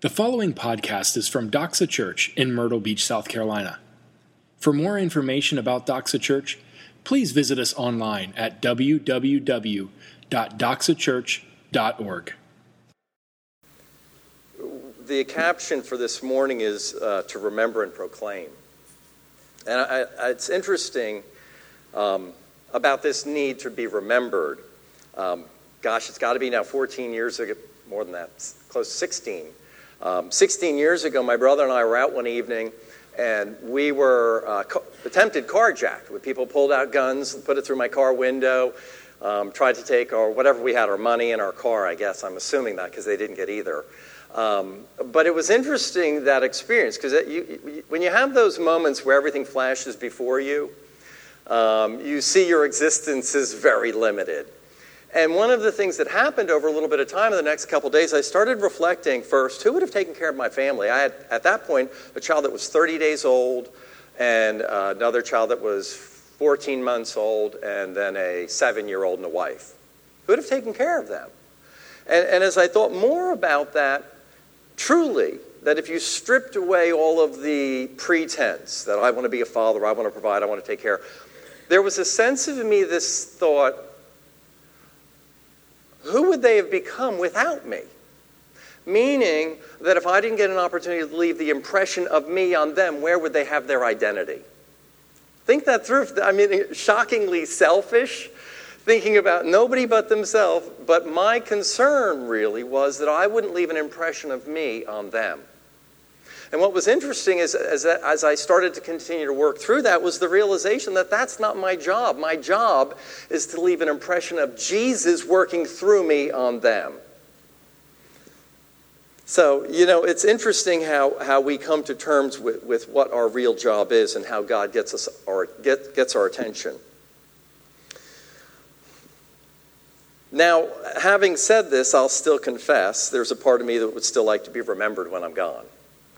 The following podcast is from Doxa Church in Myrtle Beach, South Carolina. For more information about Doxa Church, please visit us online at www.doxachurch.org. The caption for this morning is uh, to remember and proclaim. And I, I, it's interesting um, about this need to be remembered. Um, gosh, it's got to be now 14 years ago, more than that, close to 16 um, 16 years ago, my brother and I were out one evening, and we were uh, attempted carjacked. With people pulled out guns, put it through my car window, um, tried to take our whatever we had, our money in our car. I guess I'm assuming that because they didn't get either. Um, but it was interesting that experience because when you have those moments where everything flashes before you, um, you see your existence is very limited. And one of the things that happened over a little bit of time in the next couple days, I started reflecting first who would have taken care of my family? I had, at that point, a child that was 30 days old, and uh, another child that was 14 months old, and then a seven year old and a wife. Who would have taken care of them? And, and as I thought more about that, truly, that if you stripped away all of the pretense that I want to be a father, I want to provide, I want to take care, there was a sense of me, this thought, who would they have become without me? Meaning that if I didn't get an opportunity to leave the impression of me on them, where would they have their identity? Think that through. I mean, shockingly selfish, thinking about nobody but themselves. But my concern really was that I wouldn't leave an impression of me on them. And what was interesting is, as, as I started to continue to work through that was the realization that that's not my job. My job is to leave an impression of Jesus working through me on them. So, you know, it's interesting how, how we come to terms with, with what our real job is and how God gets, us our, get, gets our attention. Now, having said this, I'll still confess there's a part of me that would still like to be remembered when I'm gone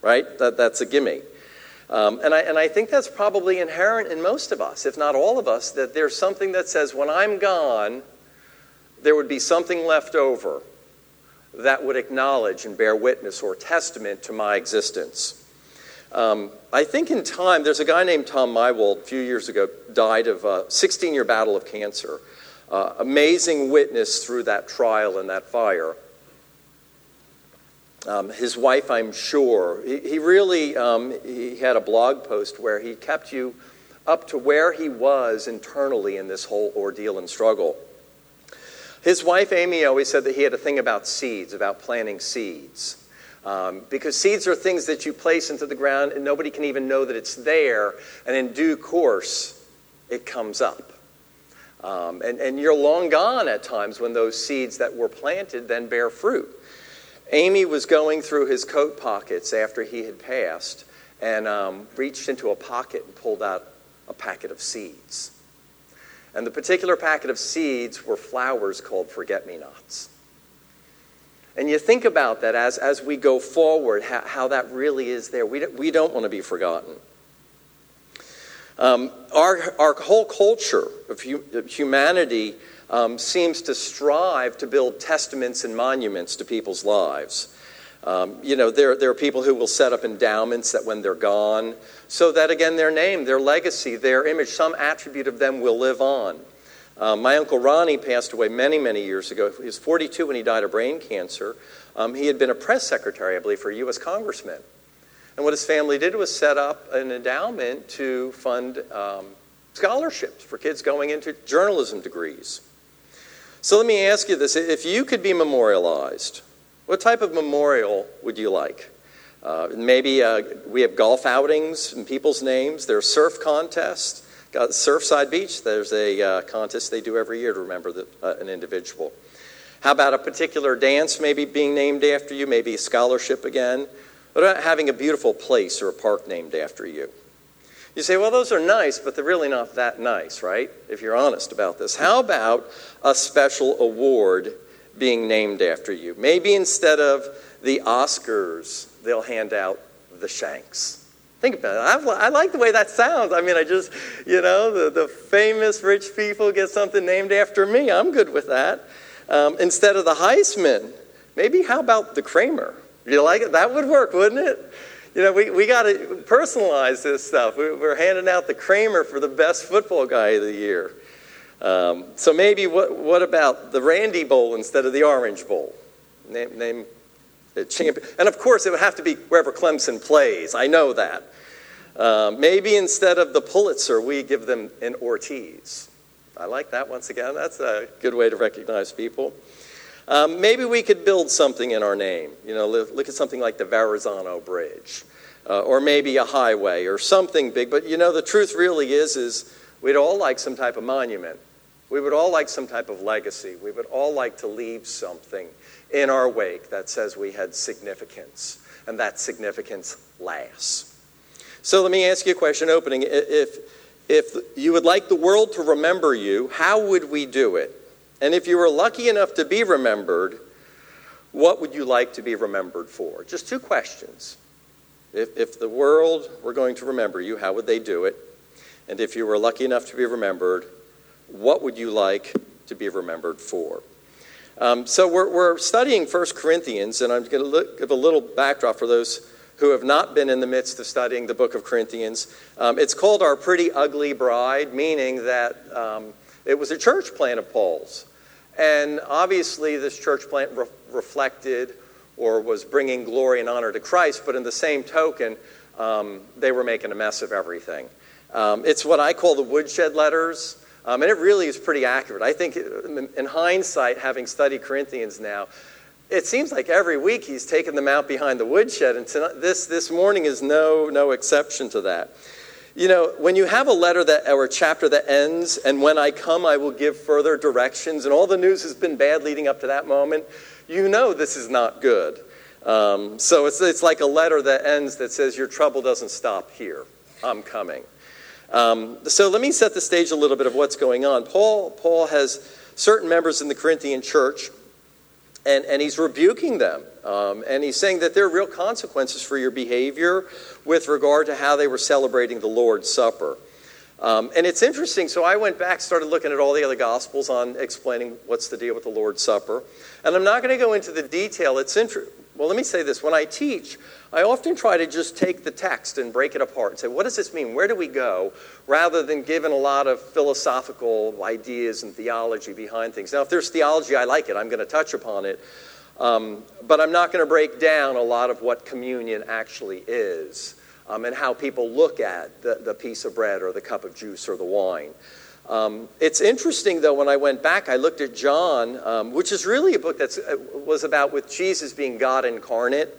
right? That, that's a gimme. Um, and, I, and I think that's probably inherent in most of us, if not all of us, that there's something that says, when I'm gone, there would be something left over that would acknowledge and bear witness or testament to my existence. Um, I think in time, there's a guy named Tom Meiwald a few years ago, died of a 16 year battle of cancer. Uh, amazing witness through that trial and that fire. Um, his wife, I'm sure, he, he really um, he had a blog post where he kept you up to where he was internally in this whole ordeal and struggle. His wife, Amy, always said that he had a thing about seeds, about planting seeds. Um, because seeds are things that you place into the ground and nobody can even know that it's there, and in due course, it comes up. Um, and, and you're long gone at times when those seeds that were planted then bear fruit. Amy was going through his coat pockets after he had passed and um, reached into a pocket and pulled out a packet of seeds. And the particular packet of seeds were flowers called forget me nots. And you think about that as, as we go forward, how, how that really is there. We don't, we don't want to be forgotten. Um, our, our whole culture of humanity um, seems to strive to build testaments and monuments to people's lives. Um, you know, there, there are people who will set up endowments that when they're gone, so that again, their name, their legacy, their image, some attribute of them will live on. Um, my uncle Ronnie passed away many, many years ago. He was 42 when he died of brain cancer. Um, he had been a press secretary, I believe, for a U.S. congressman. And what his family did was set up an endowment to fund um, scholarships for kids going into journalism degrees. So let me ask you this if you could be memorialized, what type of memorial would you like? Uh, maybe uh, we have golf outings in people's names, there's surf contests. Got Surfside Beach, there's a uh, contest they do every year to remember the, uh, an individual. How about a particular dance maybe being named after you, maybe a scholarship again? What about having a beautiful place or a park named after you? You say, well, those are nice, but they're really not that nice, right? If you're honest about this. How about a special award being named after you? Maybe instead of the Oscars, they'll hand out the Shanks. Think about it. I, I like the way that sounds. I mean, I just, you know, the, the famous rich people get something named after me. I'm good with that. Um, instead of the Heisman, maybe how about the Kramer? You like it? That would work, wouldn't it? You know, we, we got to personalize this stuff. We, are handing out the Kramer for the best football guy of the year. Um, so maybe what, what about the Randy Bowl instead of the Orange Bowl? Name, name a champion. And of course, it would have to be wherever Clemson plays. I know that. Uh, maybe instead of the Pulitzer, we give them an Ortiz. I like that once again. That's a good way to recognize people. Um, maybe we could build something in our name. You know, look at something like the Verrazano Bridge, uh, or maybe a highway, or something big. But you know, the truth really is, is we'd all like some type of monument. We would all like some type of legacy. We would all like to leave something in our wake that says we had significance, and that significance lasts. So let me ask you a question opening. If, if you would like the world to remember you, how would we do it? And if you were lucky enough to be remembered, what would you like to be remembered for? Just two questions. If, if the world were going to remember you, how would they do it? And if you were lucky enough to be remembered, what would you like to be remembered for? Um, so we're, we're studying 1 Corinthians, and I'm going to give a little backdrop for those who have not been in the midst of studying the book of Corinthians. Um, it's called Our Pretty Ugly Bride, meaning that um, it was a church plant of Paul's. And obviously, this church plant re- reflected or was bringing glory and honor to Christ, but in the same token, um, they were making a mess of everything. Um, it's what I call the woodshed letters, um, and it really is pretty accurate. I think, in hindsight, having studied Corinthians now, it seems like every week he's taken them out behind the woodshed, and tonight, this, this morning is no, no exception to that. You know, when you have a letter that, or a chapter that ends, and when I come, I will give further directions, and all the news has been bad leading up to that moment, you know this is not good. Um, so it's, it's like a letter that ends that says, Your trouble doesn't stop here. I'm coming. Um, so let me set the stage a little bit of what's going on. Paul, Paul has certain members in the Corinthian church, and, and he's rebuking them. Um, and he's saying that there are real consequences for your behavior with regard to how they were celebrating the Lord's Supper. Um, and it's interesting. So I went back, started looking at all the other Gospels on explaining what's the deal with the Lord's Supper. And I'm not going to go into the detail. It's interesting. Well, let me say this. When I teach, I often try to just take the text and break it apart and say, what does this mean? Where do we go? Rather than giving a lot of philosophical ideas and theology behind things. Now, if there's theology, I like it. I'm going to touch upon it. Um, but I'm not going to break down a lot of what communion actually is um, and how people look at the, the piece of bread or the cup of juice or the wine. Um, it's interesting, though, when I went back, I looked at John, um, which is really a book that uh, was about with Jesus being God incarnate.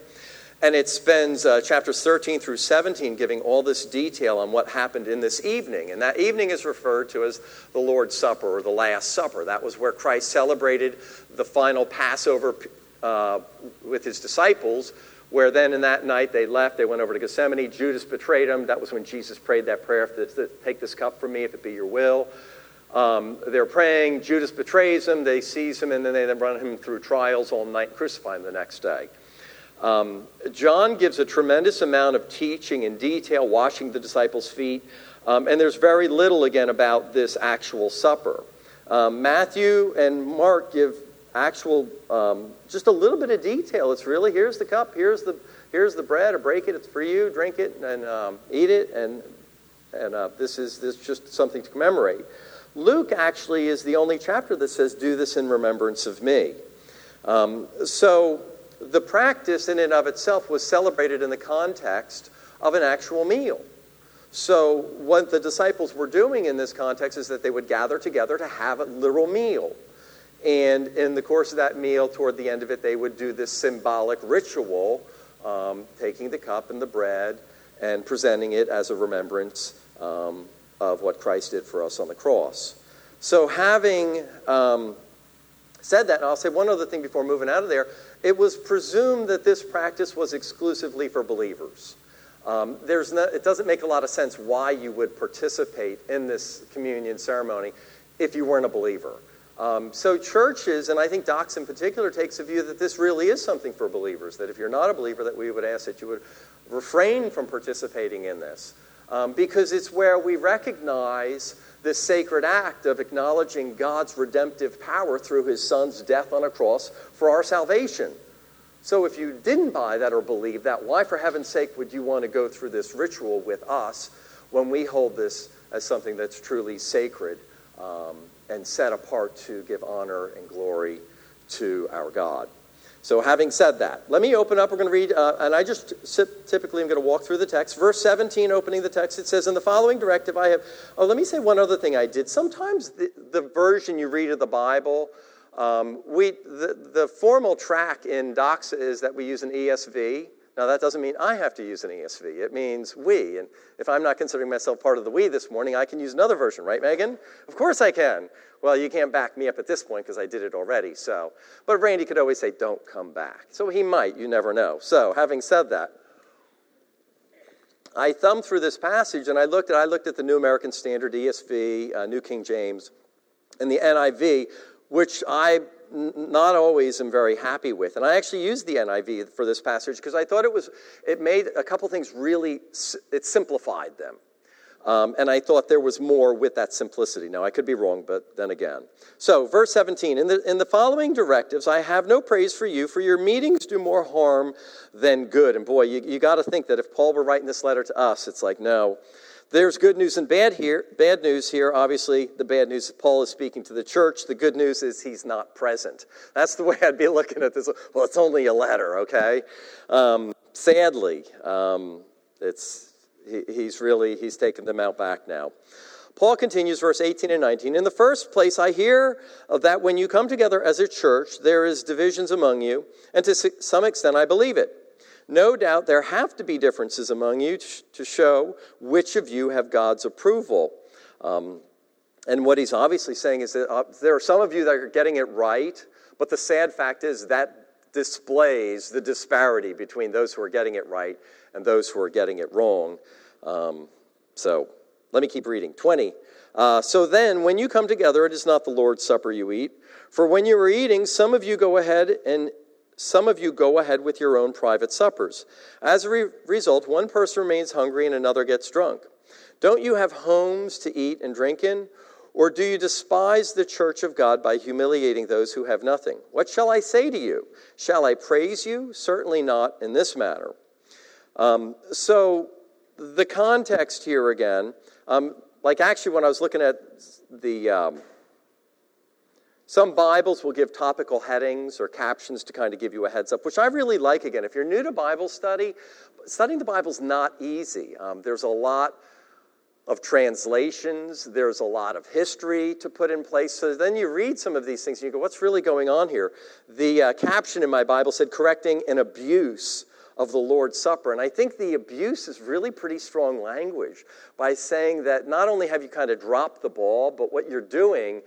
And it spends uh, chapters 13 through 17 giving all this detail on what happened in this evening. And that evening is referred to as the Lord's Supper or the Last Supper. That was where Christ celebrated the final Passover uh, with his disciples, where then in that night they left, they went over to Gethsemane. Judas betrayed him. That was when Jesus prayed that prayer Take this cup from me if it be your will. Um, they're praying. Judas betrays him. They seize him, and then they then run him through trials all night and crucify him the next day. Um, John gives a tremendous amount of teaching in detail, washing the disciples' feet, um, and there's very little, again, about this actual supper. Um, Matthew and Mark give actual, um, just a little bit of detail. It's really here's the cup, here's the here's the bread, or break it, it's for you, drink it, and um, eat it, and and uh, this is this is just something to commemorate. Luke actually is the only chapter that says, "Do this in remembrance of me." Um, so the practice in and of itself was celebrated in the context of an actual meal. So, what the disciples were doing in this context is that they would gather together to have a literal meal. And in the course of that meal, toward the end of it, they would do this symbolic ritual, um, taking the cup and the bread and presenting it as a remembrance um, of what Christ did for us on the cross. So, having um, said that, and I'll say one other thing before moving out of there it was presumed that this practice was exclusively for believers. Um, no, it doesn't make a lot of sense why you would participate in this communion ceremony if you weren't a believer. Um, so, churches, and I think Doxa in particular, takes a view that this really is something for believers, that if you're not a believer, that we would ask that you would refrain from participating in this. Um, because it's where we recognize this sacred act of acknowledging God's redemptive power through his son's death on a cross for our salvation. So if you didn't buy that or believe that, why, for heaven's sake, would you want to go through this ritual with us when we hold this as something that's truly sacred um, and set apart to give honor and glory to our God? So, having said that, let me open up. We're going to read, uh, and I just typically am going to walk through the text. Verse 17, opening the text, it says, In the following directive, I have. Oh, let me say one other thing I did. Sometimes the, the version you read of the Bible, um, we, the, the formal track in Doxa is that we use an ESV. Now, that doesn't mean I have to use an ESV. It means we. And if I'm not considering myself part of the we this morning, I can use another version, right, Megan? Of course I can. Well, you can't back me up at this point because I did it already. So, but Randy could always say, "Don't come back." So he might. You never know. So, having said that, I thumbed through this passage and I looked at I looked at the New American Standard, ESV, uh, New King James, and the NIV, which I not always am very happy with. And I actually used the NIV for this passage because I thought it was it made a couple things really it simplified them. Um, and I thought there was more with that simplicity. Now, I could be wrong, but then again. So, verse 17 in the, in the following directives, I have no praise for you, for your meetings do more harm than good. And boy, you, you got to think that if Paul were writing this letter to us, it's like, no. There's good news and bad here. Bad news here, obviously, the bad news is Paul is speaking to the church. The good news is he's not present. That's the way I'd be looking at this. Well, it's only a letter, okay? Um, sadly, um, it's he, he's really he's taken them out back now. Paul continues, verse 18 and 19. In the first place, I hear that when you come together as a church, there is divisions among you, and to some extent, I believe it. No doubt there have to be differences among you to show which of you have God's approval. Um, and what he's obviously saying is that uh, there are some of you that are getting it right, but the sad fact is that displays the disparity between those who are getting it right and those who are getting it wrong. Um, so let me keep reading. 20. Uh, so then, when you come together, it is not the Lord's Supper you eat. For when you are eating, some of you go ahead and some of you go ahead with your own private suppers. As a re- result, one person remains hungry and another gets drunk. Don't you have homes to eat and drink in? Or do you despise the church of God by humiliating those who have nothing? What shall I say to you? Shall I praise you? Certainly not in this matter. Um, so, the context here again, um, like actually, when I was looking at the. Um, some Bibles will give topical headings or captions to kind of give you a heads up, which I really like. Again, if you're new to Bible study, studying the Bible is not easy. Um, there's a lot of translations, there's a lot of history to put in place. So then you read some of these things and you go, what's really going on here? The uh, caption in my Bible said, correcting an abuse of the Lord's Supper. And I think the abuse is really pretty strong language by saying that not only have you kind of dropped the ball, but what you're doing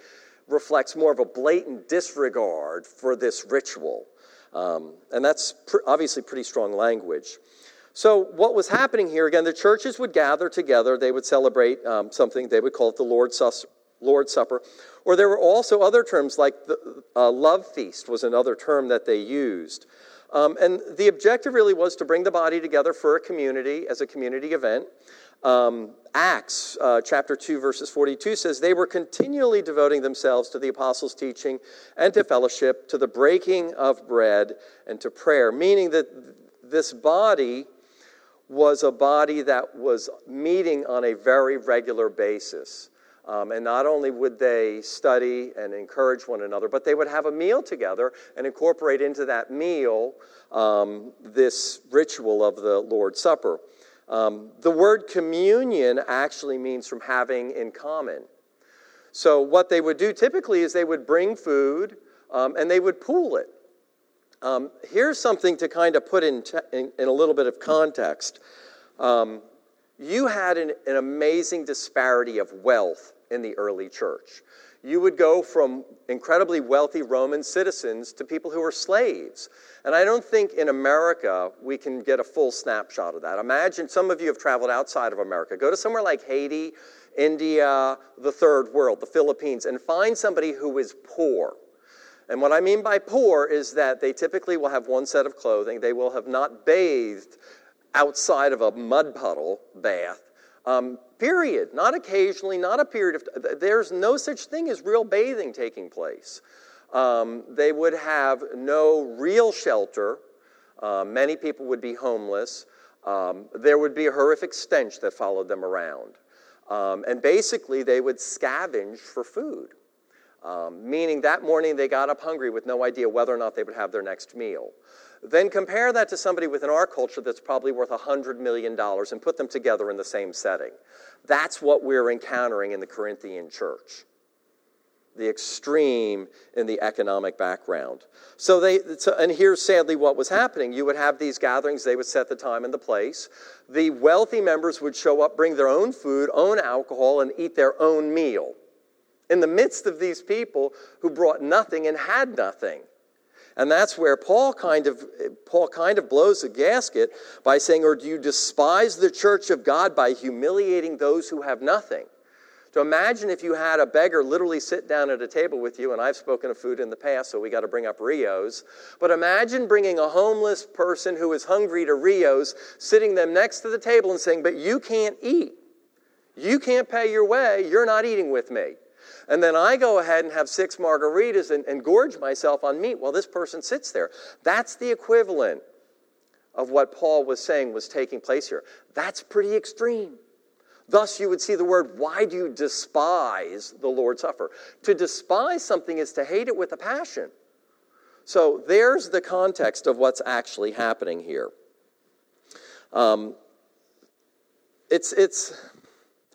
reflects more of a blatant disregard for this ritual. Um, and that's pr- obviously pretty strong language. So, what was happening here again, the churches would gather together, they would celebrate um, something, they would call it the Lord's, Sus- Lord's Supper. Or there were also other terms like the uh, love feast, was another term that they used. Um, and the objective really was to bring the body together for a community as a community event. Um, Acts uh, chapter 2, verses 42 says, They were continually devoting themselves to the apostles' teaching and to fellowship, to the breaking of bread, and to prayer, meaning that this body was a body that was meeting on a very regular basis. Um, and not only would they study and encourage one another, but they would have a meal together and incorporate into that meal um, this ritual of the Lord's Supper. Um, the word communion actually means from having in common. So, what they would do typically is they would bring food um, and they would pool it. Um, here's something to kind of put in, in, in, a little bit of context. Um, you had an, an amazing disparity of wealth in the early church. You would go from incredibly wealthy Roman citizens to people who were slaves. And I don't think in America we can get a full snapshot of that. Imagine some of you have traveled outside of America. Go to somewhere like Haiti, India, the third world, the Philippines, and find somebody who is poor. And what I mean by poor is that they typically will have one set of clothing. They will have not bathed outside of a mud puddle bath. Um, period. Not occasionally, not a period of. There's no such thing as real bathing taking place. Um, they would have no real shelter. Uh, many people would be homeless. Um, there would be a horrific stench that followed them around. Um, and basically, they would scavenge for food, um, meaning that morning they got up hungry with no idea whether or not they would have their next meal. Then compare that to somebody within our culture that's probably worth $100 million and put them together in the same setting. That's what we're encountering in the Corinthian church the extreme in the economic background. So they, so, and here's sadly what was happening. You would have these gatherings, they would set the time and the place. The wealthy members would show up, bring their own food, own alcohol, and eat their own meal. In the midst of these people who brought nothing and had nothing. And that's where Paul kind of Paul kind of blows the gasket by saying, Or do you despise the church of God by humiliating those who have nothing? To imagine if you had a beggar literally sit down at a table with you, and I've spoken of food in the past, so we got to bring up Rio's. But imagine bringing a homeless person who is hungry to Rio's, sitting them next to the table and saying, But you can't eat. You can't pay your way. You're not eating with me. And then I go ahead and have six margaritas and, and gorge myself on meat while this person sits there. That's the equivalent of what Paul was saying was taking place here. That's pretty extreme. Thus, you would see the word, why do you despise the Lord's Supper? To despise something is to hate it with a passion. So, there's the context of what's actually happening here. Um, it's, it's,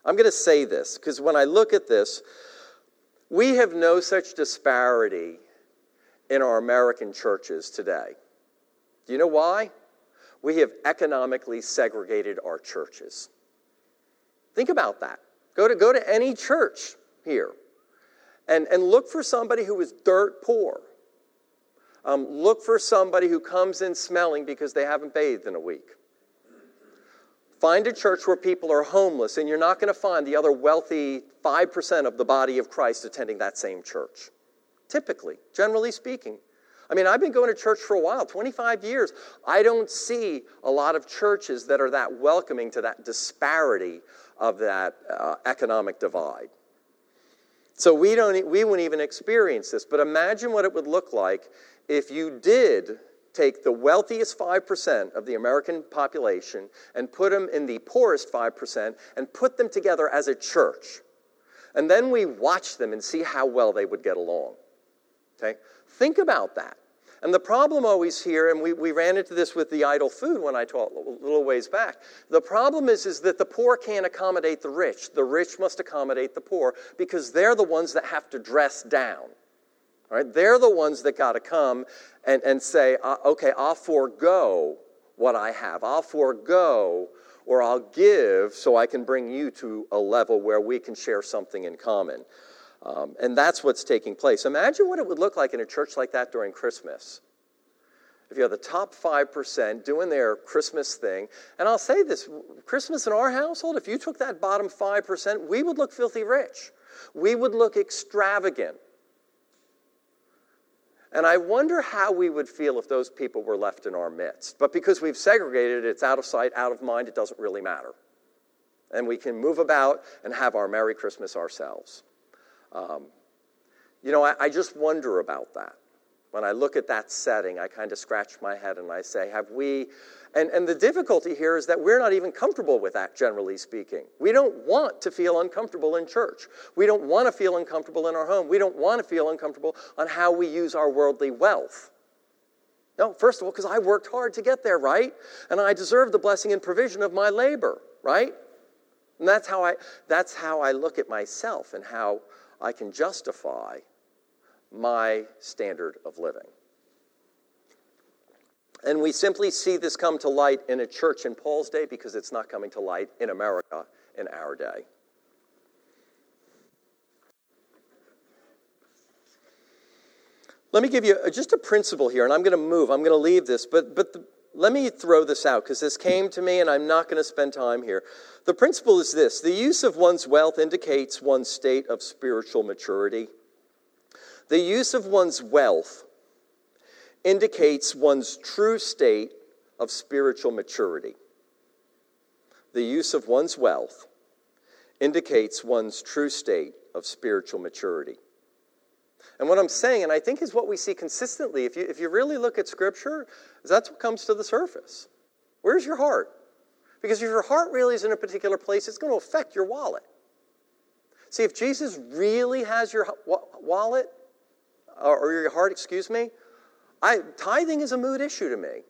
I'm going to say this because when I look at this, we have no such disparity in our American churches today. Do you know why? We have economically segregated our churches. Think about that. Go to, go to any church here and, and look for somebody who is dirt poor. Um, look for somebody who comes in smelling because they haven't bathed in a week. Find a church where people are homeless, and you're not going to find the other wealthy 5% of the body of Christ attending that same church. Typically, generally speaking. I mean, I've been going to church for a while, 25 years. I don't see a lot of churches that are that welcoming to that disparity of that uh, economic divide. So we, don't, we wouldn't even experience this. But imagine what it would look like if you did take the wealthiest 5% of the American population and put them in the poorest 5% and put them together as a church. And then we watch them and see how well they would get along. Okay? Think about that. And the problem always here, and we, we ran into this with the idol food when I taught a little ways back. The problem is, is that the poor can't accommodate the rich. The rich must accommodate the poor because they're the ones that have to dress down. Right? They're the ones that got to come and, and say, uh, okay, I'll forego what I have. I'll forego or I'll give so I can bring you to a level where we can share something in common. Um, and that's what's taking place. Imagine what it would look like in a church like that during Christmas. If you have the top 5% doing their Christmas thing, and I'll say this Christmas in our household, if you took that bottom 5%, we would look filthy rich. We would look extravagant. And I wonder how we would feel if those people were left in our midst. But because we've segregated, it's out of sight, out of mind, it doesn't really matter. And we can move about and have our Merry Christmas ourselves. Um, you know, I, I just wonder about that. When I look at that setting, I kind of scratch my head and I say, have we. And, and the difficulty here is that we're not even comfortable with that, generally speaking. We don't want to feel uncomfortable in church. We don't want to feel uncomfortable in our home. We don't want to feel uncomfortable on how we use our worldly wealth. No, first of all, because I worked hard to get there, right? And I deserve the blessing and provision of my labor, right? And that's how I, that's how I look at myself and how I can justify my standard of living. And we simply see this come to light in a church in Paul's day because it's not coming to light in America in our day. Let me give you just a principle here, and I'm going to move. I'm going to leave this, but, but the, let me throw this out because this came to me and I'm not going to spend time here. The principle is this the use of one's wealth indicates one's state of spiritual maturity. The use of one's wealth indicates one's true state of spiritual maturity. The use of one's wealth indicates one's true state of spiritual maturity. And what I'm saying, and I think is what we see consistently, if you, if you really look at Scripture, that's what comes to the surface. Where's your heart? Because if your heart really is in a particular place, it's going to affect your wallet. See, if Jesus really has your wallet, or your heart, excuse me, I, tithing is a mood issue to me.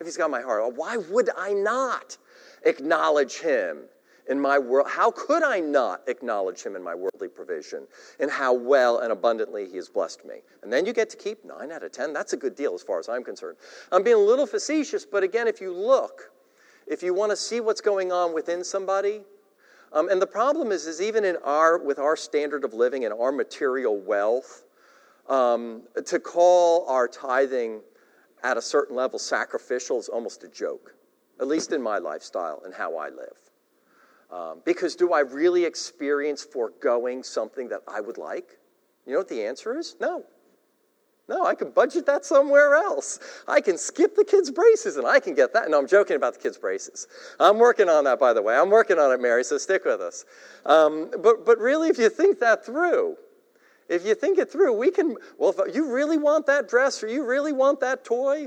If he's got my heart, why would I not acknowledge him in my world? How could I not acknowledge him in my worldly provision and how well and abundantly he has blessed me? And then you get to keep nine out of ten. That's a good deal as far as I'm concerned. I'm being a little facetious, but again, if you look, if you want to see what's going on within somebody, um, and the problem is, is even in our with our standard of living and our material wealth, um, to call our tithing at a certain level sacrificial is almost a joke, at least in my lifestyle and how I live. Um, because do I really experience foregoing something that I would like? You know what the answer is? No. No, I can budget that somewhere else. I can skip the kids' braces and I can get that. No, I'm joking about the kids' braces. I'm working on that, by the way. I'm working on it, Mary, so stick with us. Um, but, but really, if you think that through, if you think it through, we can, well, if you really want that dress or you really want that toy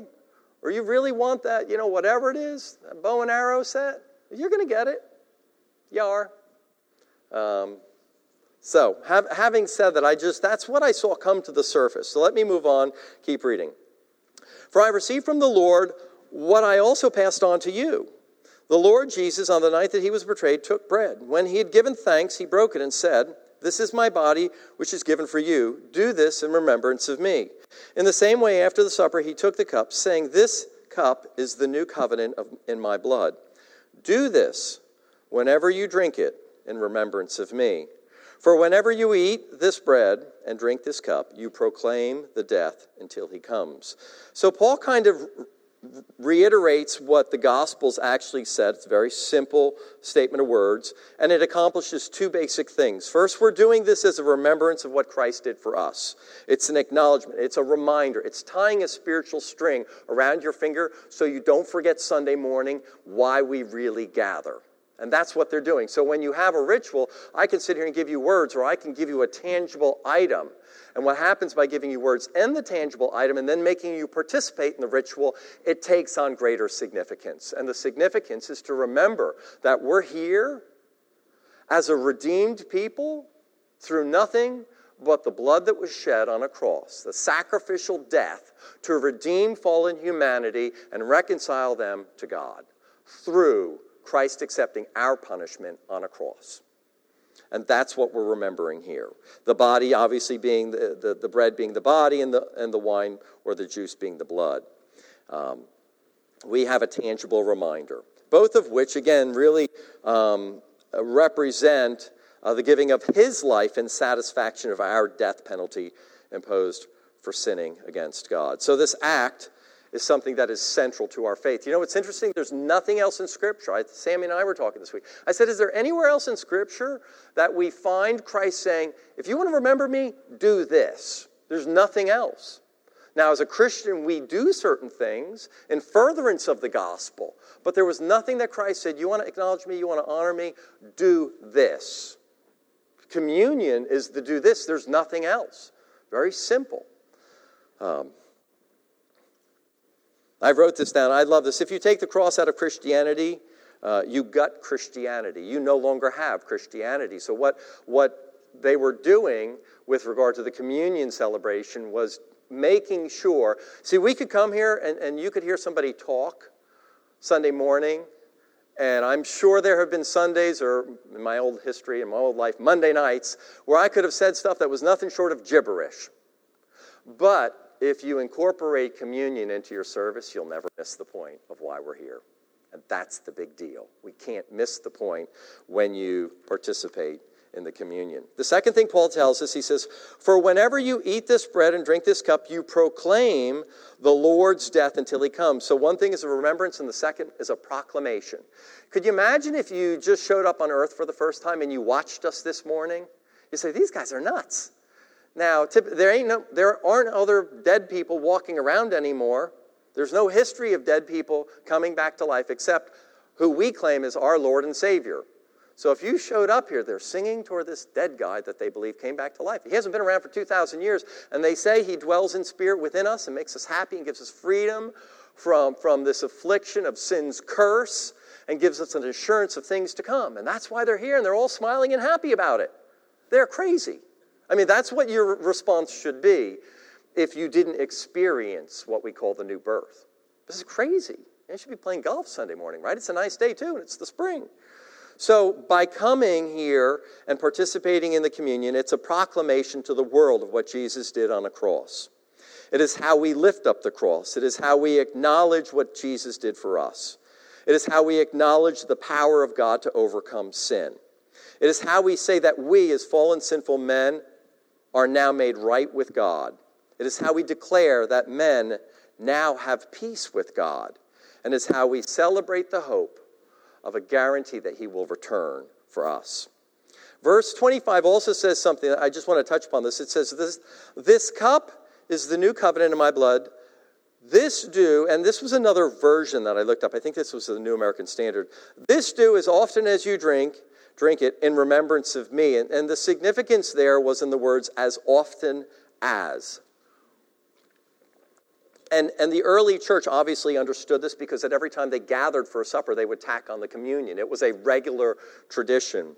or you really want that, you know, whatever it is, that bow and arrow set, you're going to get it. You are. Um, so, have, having said that, I just, that's what I saw come to the surface. So let me move on, keep reading. For I received from the Lord what I also passed on to you. The Lord Jesus, on the night that he was betrayed, took bread. When he had given thanks, he broke it and said, This is my body, which is given for you. Do this in remembrance of me. In the same way, after the supper, he took the cup, saying, This cup is the new covenant of, in my blood. Do this whenever you drink it in remembrance of me. For whenever you eat this bread and drink this cup, you proclaim the death until he comes. So Paul kind of reiterates what the Gospels actually said. It's a very simple statement of words, and it accomplishes two basic things. First, we're doing this as a remembrance of what Christ did for us. It's an acknowledgement, it's a reminder, it's tying a spiritual string around your finger so you don't forget Sunday morning why we really gather. And that's what they're doing. So when you have a ritual, I can sit here and give you words, or I can give you a tangible item. And what happens by giving you words and the tangible item and then making you participate in the ritual, it takes on greater significance. And the significance is to remember that we're here as a redeemed people through nothing but the blood that was shed on a cross, the sacrificial death to redeem fallen humanity and reconcile them to God through Christ accepting our punishment on a cross. And that's what we're remembering here. The body, obviously, being the, the, the bread being the body, and the, and the wine or the juice being the blood. Um, we have a tangible reminder, both of which, again, really um, represent uh, the giving of his life in satisfaction of our death penalty imposed for sinning against God. So, this act is something that is central to our faith. You know what's interesting? There's nothing else in Scripture. I, Sammy and I were talking this week. I said, Is there anywhere else in Scripture that we find Christ saying, If you want to remember me, do this? There's nothing else. Now, as a Christian, we do certain things in furtherance of the gospel, but there was nothing that Christ said, You want to acknowledge me, you want to honor me, do this. Communion is the do this, there's nothing else. Very simple. Um, I wrote this down. I love this. If you take the cross out of Christianity, uh, you gut Christianity. You no longer have Christianity. So, what, what they were doing with regard to the communion celebration was making sure. See, we could come here and, and you could hear somebody talk Sunday morning, and I'm sure there have been Sundays, or in my old history, in my old life, Monday nights, where I could have said stuff that was nothing short of gibberish. But if you incorporate communion into your service, you'll never miss the point of why we're here. And that's the big deal. We can't miss the point when you participate in the communion. The second thing Paul tells us, he says, For whenever you eat this bread and drink this cup, you proclaim the Lord's death until he comes. So one thing is a remembrance, and the second is a proclamation. Could you imagine if you just showed up on earth for the first time and you watched us this morning? You say, These guys are nuts. Now, there, ain't no, there aren't other dead people walking around anymore. There's no history of dead people coming back to life except who we claim is our Lord and Savior. So if you showed up here, they're singing toward this dead guy that they believe came back to life. He hasn't been around for 2,000 years, and they say he dwells in spirit within us and makes us happy and gives us freedom from, from this affliction of sin's curse and gives us an assurance of things to come. And that's why they're here, and they're all smiling and happy about it. They're crazy. I mean, that's what your response should be if you didn't experience what we call the new birth. This is crazy. You should be playing golf Sunday morning, right? It's a nice day, too, and it's the spring. So, by coming here and participating in the communion, it's a proclamation to the world of what Jesus did on the cross. It is how we lift up the cross. It is how we acknowledge what Jesus did for us. It is how we acknowledge the power of God to overcome sin. It is how we say that we, as fallen sinful men, are now made right with God. It is how we declare that men now have peace with God. And it's how we celebrate the hope of a guarantee that he will return for us. Verse 25 also says something I just want to touch upon this. It says, This, this cup is the new covenant in my blood. This do, and this was another version that I looked up. I think this was the New American Standard. This do as often as you drink, drink it in remembrance of me. And, and the significance there was in the words as often as. And, and the early church obviously understood this because at every time they gathered for a supper, they would tack on the communion. It was a regular tradition.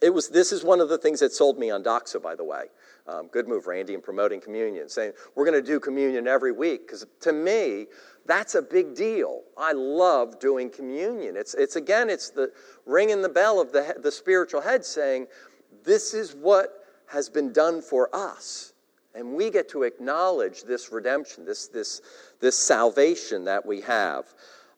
It was, this is one of the things that sold me on Doxa, by the way. Um, good move, Randy, in promoting communion, saying we're going to do communion every week. Because to me, that's a big deal. I love doing communion. It's, it's again, it's the ringing the bell of the, the spiritual head saying, this is what has been done for us. And we get to acknowledge this redemption, this, this, this salvation that we have.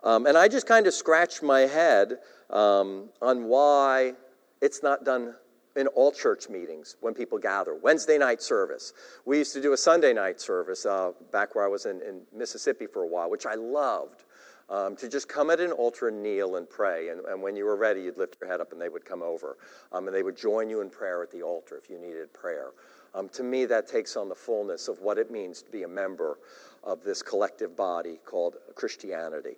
Um, and I just kind of scratched my head um, on why it's not done in all church meetings when people gather. Wednesday night service. We used to do a Sunday night service uh, back where I was in, in, Mississippi for a while, which I loved. Um, to just come at an altar and kneel and pray. And, and, when you were ready, you'd lift your head up and they would come over. Um, and they would join you in prayer at the altar if you needed prayer. Um, to me, that takes on the fullness of what it means to be a member of this collective body called Christianity.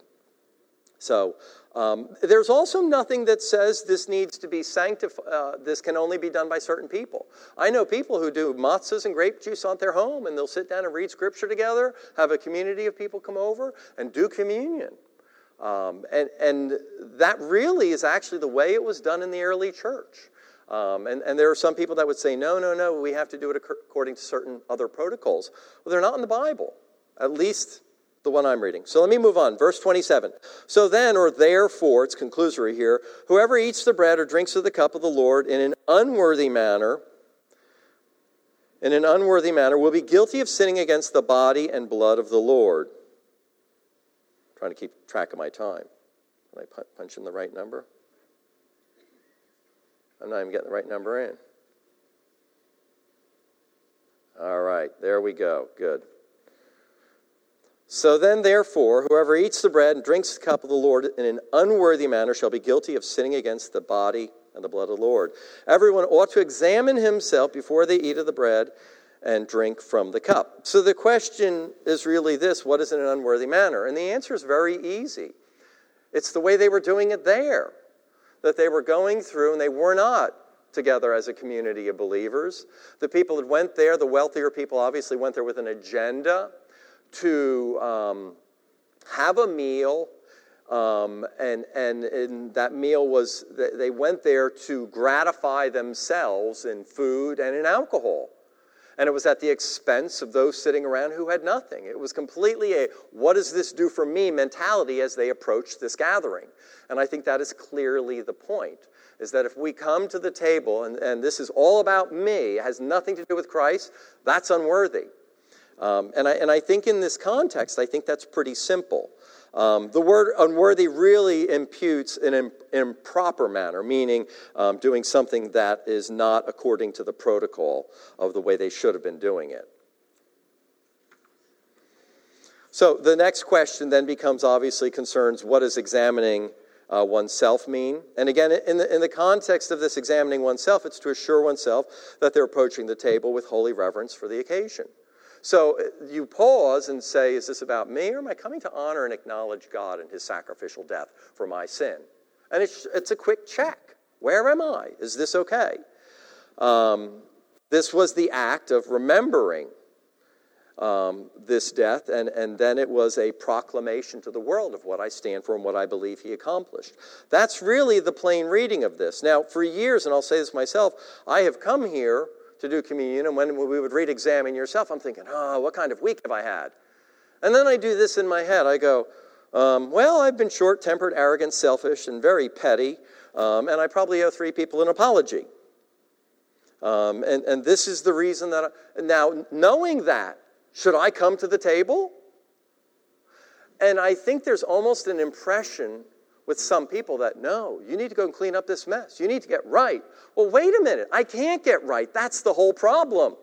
So, um, there's also nothing that says this needs to be sanctified, uh, this can only be done by certain people. I know people who do matzahs and grape juice on their home, and they'll sit down and read scripture together, have a community of people come over, and do communion. Um, and, and that really is actually the way it was done in the early church. Um, and, and there are some people that would say, no, no, no, we have to do it according to certain other protocols. Well, they're not in the Bible, at least the one I'm reading. So let me move on. Verse 27. So then, or therefore, it's conclusory here, whoever eats the bread or drinks of the cup of the Lord in an unworthy manner, in an unworthy manner, will be guilty of sinning against the body and blood of the Lord. I'm trying to keep track of my time. Can I punch in the right number? I'm not even getting the right number in. All right, there we go. Good. So then, therefore, whoever eats the bread and drinks the cup of the Lord in an unworthy manner shall be guilty of sinning against the body and the blood of the Lord. Everyone ought to examine himself before they eat of the bread and drink from the cup. So the question is really this what is in an unworthy manner? And the answer is very easy. It's the way they were doing it there that they were going through, and they were not together as a community of believers. The people that went there, the wealthier people, obviously went there with an agenda to um, have a meal. Um, and, and, and that meal was, they went there to gratify themselves in food and in alcohol. And it was at the expense of those sitting around who had nothing. It was completely a what does this do for me mentality as they approached this gathering. And I think that is clearly the point is that if we come to the table and, and this is all about me, has nothing to do with Christ, that's unworthy. Um, and, I, and I think in this context, I think that's pretty simple. Um, the word unworthy really imputes an improper manner, meaning um, doing something that is not according to the protocol of the way they should have been doing it. So the next question then becomes obviously concerns what does examining uh, oneself mean? And again, in the, in the context of this examining oneself, it's to assure oneself that they're approaching the table with holy reverence for the occasion. So uh, you pause and say, Is this about me, or am I coming to honor and acknowledge God and his sacrificial death for my sin? And it's, it's a quick check. Where am I? Is this okay? Um, this was the act of remembering um, this death, and, and then it was a proclamation to the world of what I stand for and what I believe he accomplished. That's really the plain reading of this. Now, for years, and I'll say this myself, I have come here to do communion, and when we would read Examine Yourself, I'm thinking, oh, what kind of week have I had? And then I do this in my head. I go, um, well, I've been short tempered, arrogant, selfish, and very petty, um, and I probably owe three people an apology. Um, and, and this is the reason that, I, now, knowing that, should I come to the table? And I think there's almost an impression with some people that no, you need to go and clean up this mess. You need to get right. Well, wait a minute. I can't get right. That's the whole problem.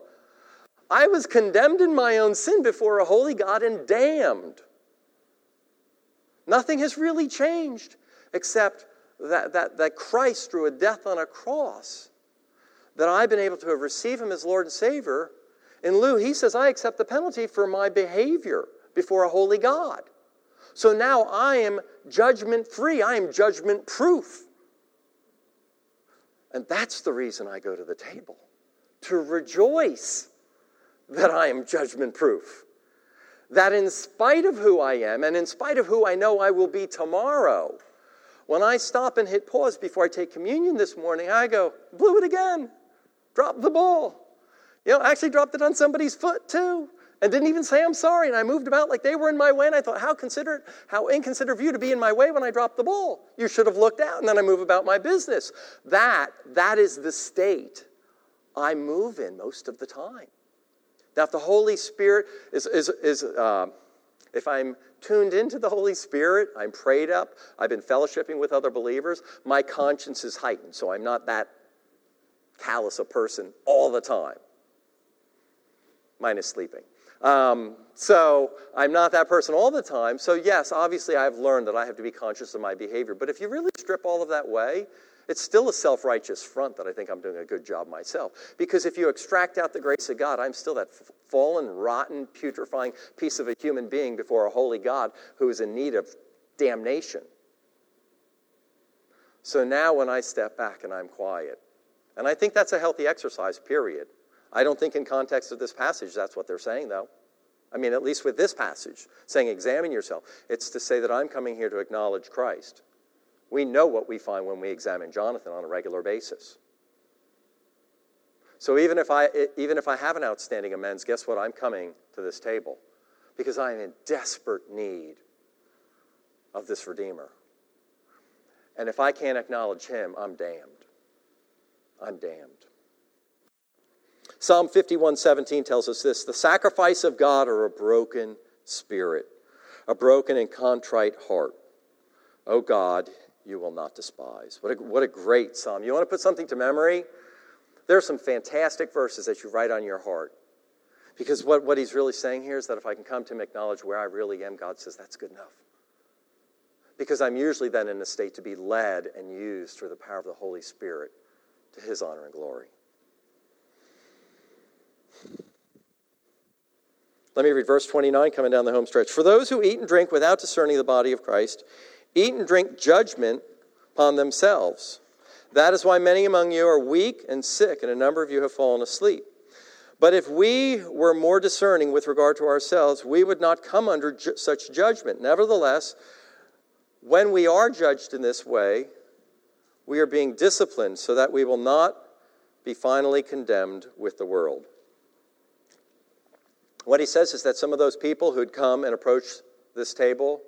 I was condemned in my own sin before a holy God and damned. Nothing has really changed except that, that, that Christ, through a death on a cross, that I've been able to have received him as Lord and Savior. In lieu, he says, I accept the penalty for my behavior before a holy God. So now I am judgment free, I am judgment proof. And that's the reason I go to the table to rejoice that I am judgment proof. That in spite of who I am and in spite of who I know I will be tomorrow, when I stop and hit pause before I take communion this morning, I go, blew it again, dropped the ball. You know, I actually dropped it on somebody's foot too and didn't even say I'm sorry. And I moved about like they were in my way. And I thought, how considerate, how inconsiderate of you to be in my way when I dropped the ball. You should have looked out. And then I move about my business. That, that is the state I move in most of the time. Now, if the Holy Spirit is, is, is uh, if I'm tuned into the Holy Spirit, I'm prayed up, I've been fellowshipping with other believers, my conscience is heightened. So I'm not that callous a person all the time, minus sleeping. Um, so I'm not that person all the time. So, yes, obviously, I've learned that I have to be conscious of my behavior. But if you really strip all of that away, it's still a self righteous front that I think I'm doing a good job myself. Because if you extract out the grace of God, I'm still that fallen, rotten, putrefying piece of a human being before a holy God who is in need of damnation. So now when I step back and I'm quiet, and I think that's a healthy exercise, period. I don't think in context of this passage that's what they're saying, though. I mean, at least with this passage, saying examine yourself, it's to say that I'm coming here to acknowledge Christ. We know what we find when we examine Jonathan on a regular basis. So even if I, even if I have an outstanding amends, guess what? I'm coming to this table because I am in desperate need of this Redeemer. And if I can't acknowledge him, I'm damned. I'm damned. Psalm 51:17 tells us this, the sacrifice of God are a broken spirit, a broken and contrite heart. O God, you will not despise. What a, what a great psalm. You want to put something to memory? There are some fantastic verses that you write on your heart. Because what, what he's really saying here is that if I can come to him, acknowledge where I really am, God says that's good enough. Because I'm usually then in a state to be led and used through the power of the Holy Spirit to his honor and glory. Let me read verse 29 coming down the home stretch. For those who eat and drink without discerning the body of Christ, eat and drink judgment upon themselves. That is why many among you are weak and sick, and a number of you have fallen asleep. But if we were more discerning with regard to ourselves, we would not come under ju- such judgment. Nevertheless, when we are judged in this way, we are being disciplined so that we will not be finally condemned with the world. What he says is that some of those people who'd come and approach this table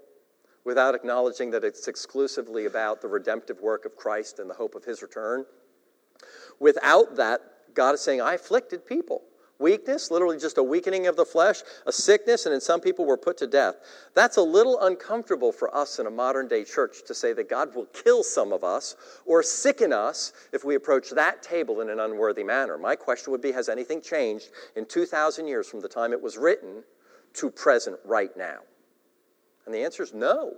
without acknowledging that it's exclusively about the redemptive work of Christ and the hope of his return, without that, God is saying, I afflicted people. Weakness, literally just a weakening of the flesh, a sickness, and in some people were put to death. That's a little uncomfortable for us in a modern day church to say that God will kill some of us or sicken us if we approach that table in an unworthy manner. My question would be Has anything changed in 2,000 years from the time it was written to present right now? And the answer is no.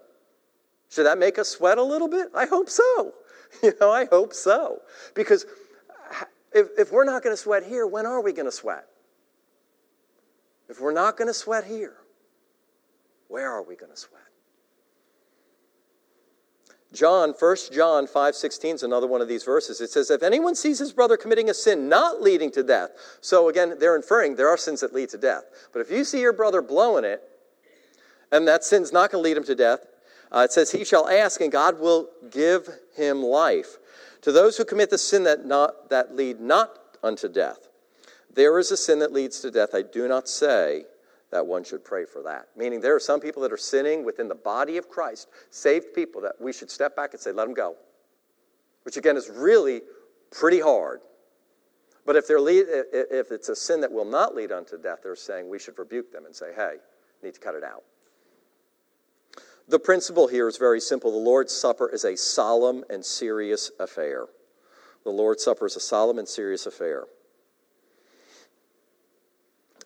Should that make us sweat a little bit? I hope so. You know, I hope so. Because if, if we're not going to sweat here, when are we going to sweat? If we're not going to sweat here, where are we going to sweat? John, 1 John 5:16 is another one of these verses. It says, "If anyone sees his brother committing a sin not leading to death." So again, they're inferring there are sins that lead to death. But if you see your brother blowing it, and that sin's not going to lead him to death, uh, it says, "He shall ask, and God will give him life." To those who commit the sin that not that lead not unto death, there is a sin that leads to death. I do not say that one should pray for that. Meaning, there are some people that are sinning within the body of Christ, saved people, that we should step back and say, let them go. Which, again, is really pretty hard. But if, they're lead, if it's a sin that will not lead unto death, they're saying we should rebuke them and say, hey, need to cut it out. The principle here is very simple. The Lord's Supper is a solemn and serious affair. The Lord's Supper is a solemn and serious affair.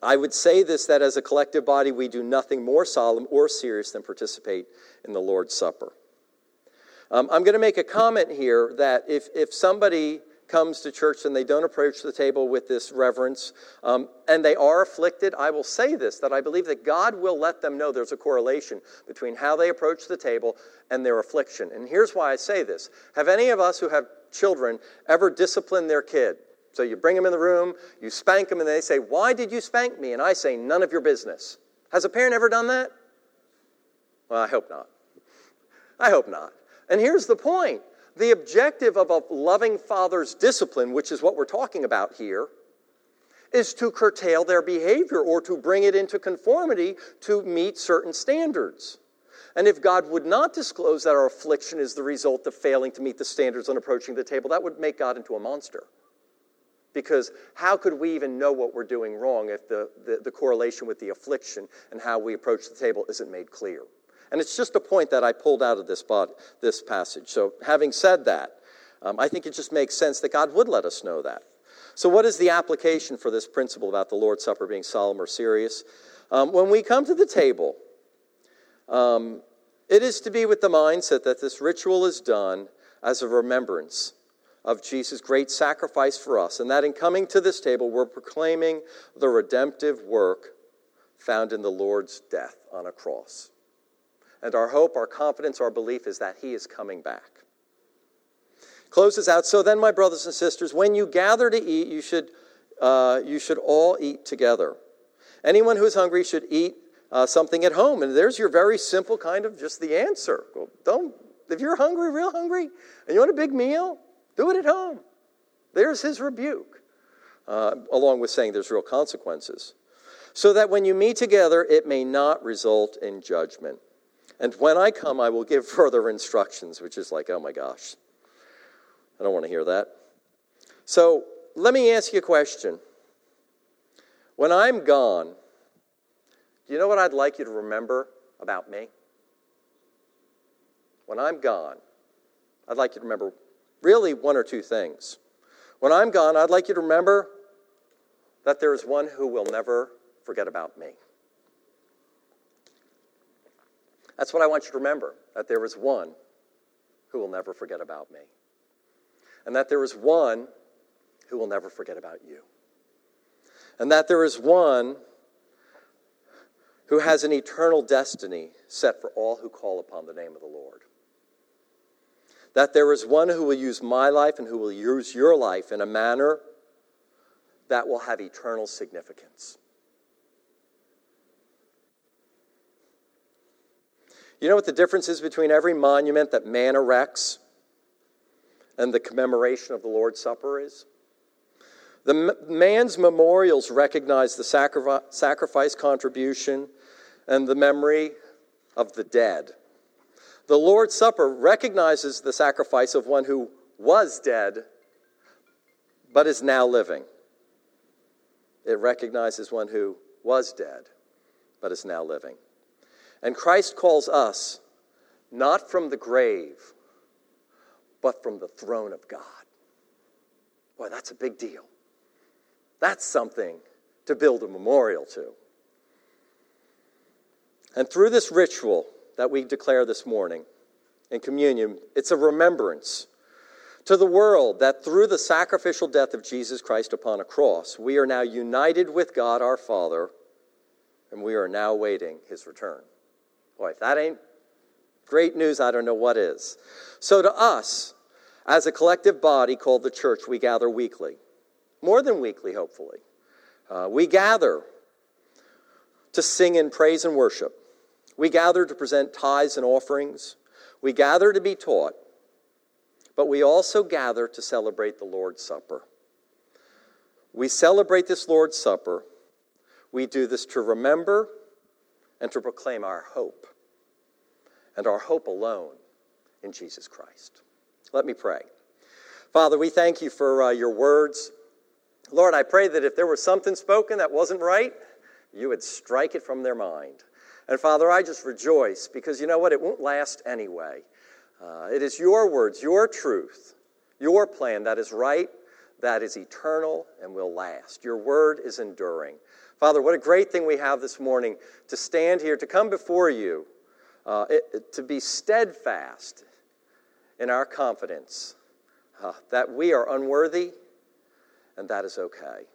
I would say this that as a collective body, we do nothing more solemn or serious than participate in the Lord's Supper. Um, I'm going to make a comment here that if, if somebody comes to church and they don't approach the table with this reverence um, and they are afflicted, I will say this that I believe that God will let them know there's a correlation between how they approach the table and their affliction. And here's why I say this Have any of us who have children ever disciplined their kid? So you bring them in the room, you spank them, and they say, Why did you spank me? And I say, None of your business. Has a parent ever done that? Well, I hope not. I hope not. And here's the point the objective of a loving father's discipline, which is what we're talking about here, is to curtail their behavior or to bring it into conformity to meet certain standards. And if God would not disclose that our affliction is the result of failing to meet the standards on approaching the table, that would make God into a monster. Because how could we even know what we're doing wrong if the, the, the, correlation with the affliction and how we approach the table isn't made clear? And it's just a point that I pulled out of this, this passage. So, having said that, um, I think it just makes sense that God would let us know that. So, what is the application for this principle about the Lord's Supper being solemn or serious? Um, when we come to the table, um, it is to be with the mindset that this ritual is done as a remembrance of Jesus' great sacrifice for us, and that in coming to this table, we're proclaiming the redemptive work found in the Lord's death on a cross. And our hope, our confidence, our belief is that He is coming back. Closes out. So then, my brothers and sisters, when you gather to eat, you should, uh, you should all eat together. Anyone who is hungry should eat uh, something at home. And there's your very simple kind of just the answer. Well, don't, if you're hungry, real hungry, and you want a big meal, do it at home. There's his rebuke, uh, along with saying there's real consequences. So that when you meet together, it may not result in judgment. And when I come, I will give further instructions, which is like, oh my gosh, I don't want to hear that. So let me ask you a question. When I'm gone, do you know what I'd like you to remember about me? When I'm gone, I'd like you to remember Really, one or two things. When I'm gone, I'd like you to remember that there is one who will never forget about me. That's what I want you to remember that there is one who will never forget about me. And that there is one who will never forget about you. And that there is one who has an eternal destiny set for all who call upon the name of the Lord that there is one who will use my life and who will use your life in a manner that will have eternal significance. You know what the difference is between every monument that man erects and the commemoration of the Lord's Supper is? The man's memorials recognize the sacrifice, contribution, and the memory of the dead. The Lord's Supper recognizes the sacrifice of one who was dead but is now living. It recognizes one who was dead but is now living. And Christ calls us not from the grave, but from the throne of God. Boy, that's a big deal. That's something to build a memorial to. And through this ritual, that we declare this morning in communion, it's a remembrance to the world that through the sacrificial death of Jesus Christ upon a cross, we are now united with God our Father, and we are now waiting his return. Boy, if that ain't Great news, I don't know what is. So, to us, as a collective body called the church, we gather weekly. More than weekly, hopefully. Uh, we gather to sing in praise and worship. We gather to present tithes and offerings. We gather to be taught. But we also gather to celebrate the Lord's Supper. We celebrate this Lord's Supper. We do this to remember and to proclaim our hope, and our hope alone in Jesus Christ. Let me pray. Father, we thank you for uh, your words. Lord, I pray that if there was something spoken that wasn't right, you would strike it from their mind. And Father, I just rejoice because you know what? It won't last anyway. Uh, it is your words, your truth, your plan that is right, that is eternal, and will last. Your word is enduring. Father, what a great thing we have this morning to stand here, to come before you, uh, it, to be steadfast in our confidence uh, that we are unworthy and that is okay.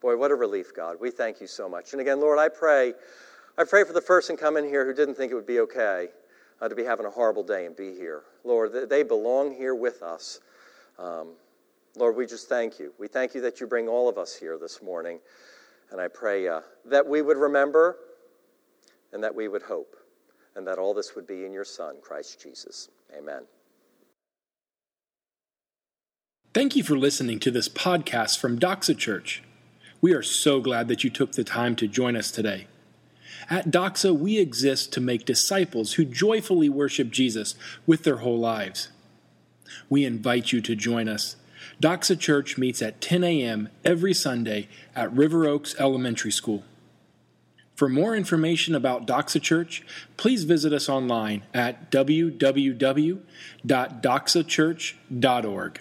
Boy, what a relief, God. We thank you so much. And again, Lord, I pray, I pray for the person coming here who didn't think it would be okay uh, to be having a horrible day and be here. Lord, they belong here with us. Um, Lord, we just thank you. We thank you that you bring all of us here this morning. And I pray uh, that we would remember and that we would hope and that all this would be in your Son, Christ Jesus. Amen. Thank you for listening to this podcast from Doxa Church. We are so glad that you took the time to join us today. At Doxa, we exist to make disciples who joyfully worship Jesus with their whole lives. We invite you to join us. Doxa Church meets at 10 a.m. every Sunday at River Oaks Elementary School. For more information about Doxa Church, please visit us online at www.doxachurch.org.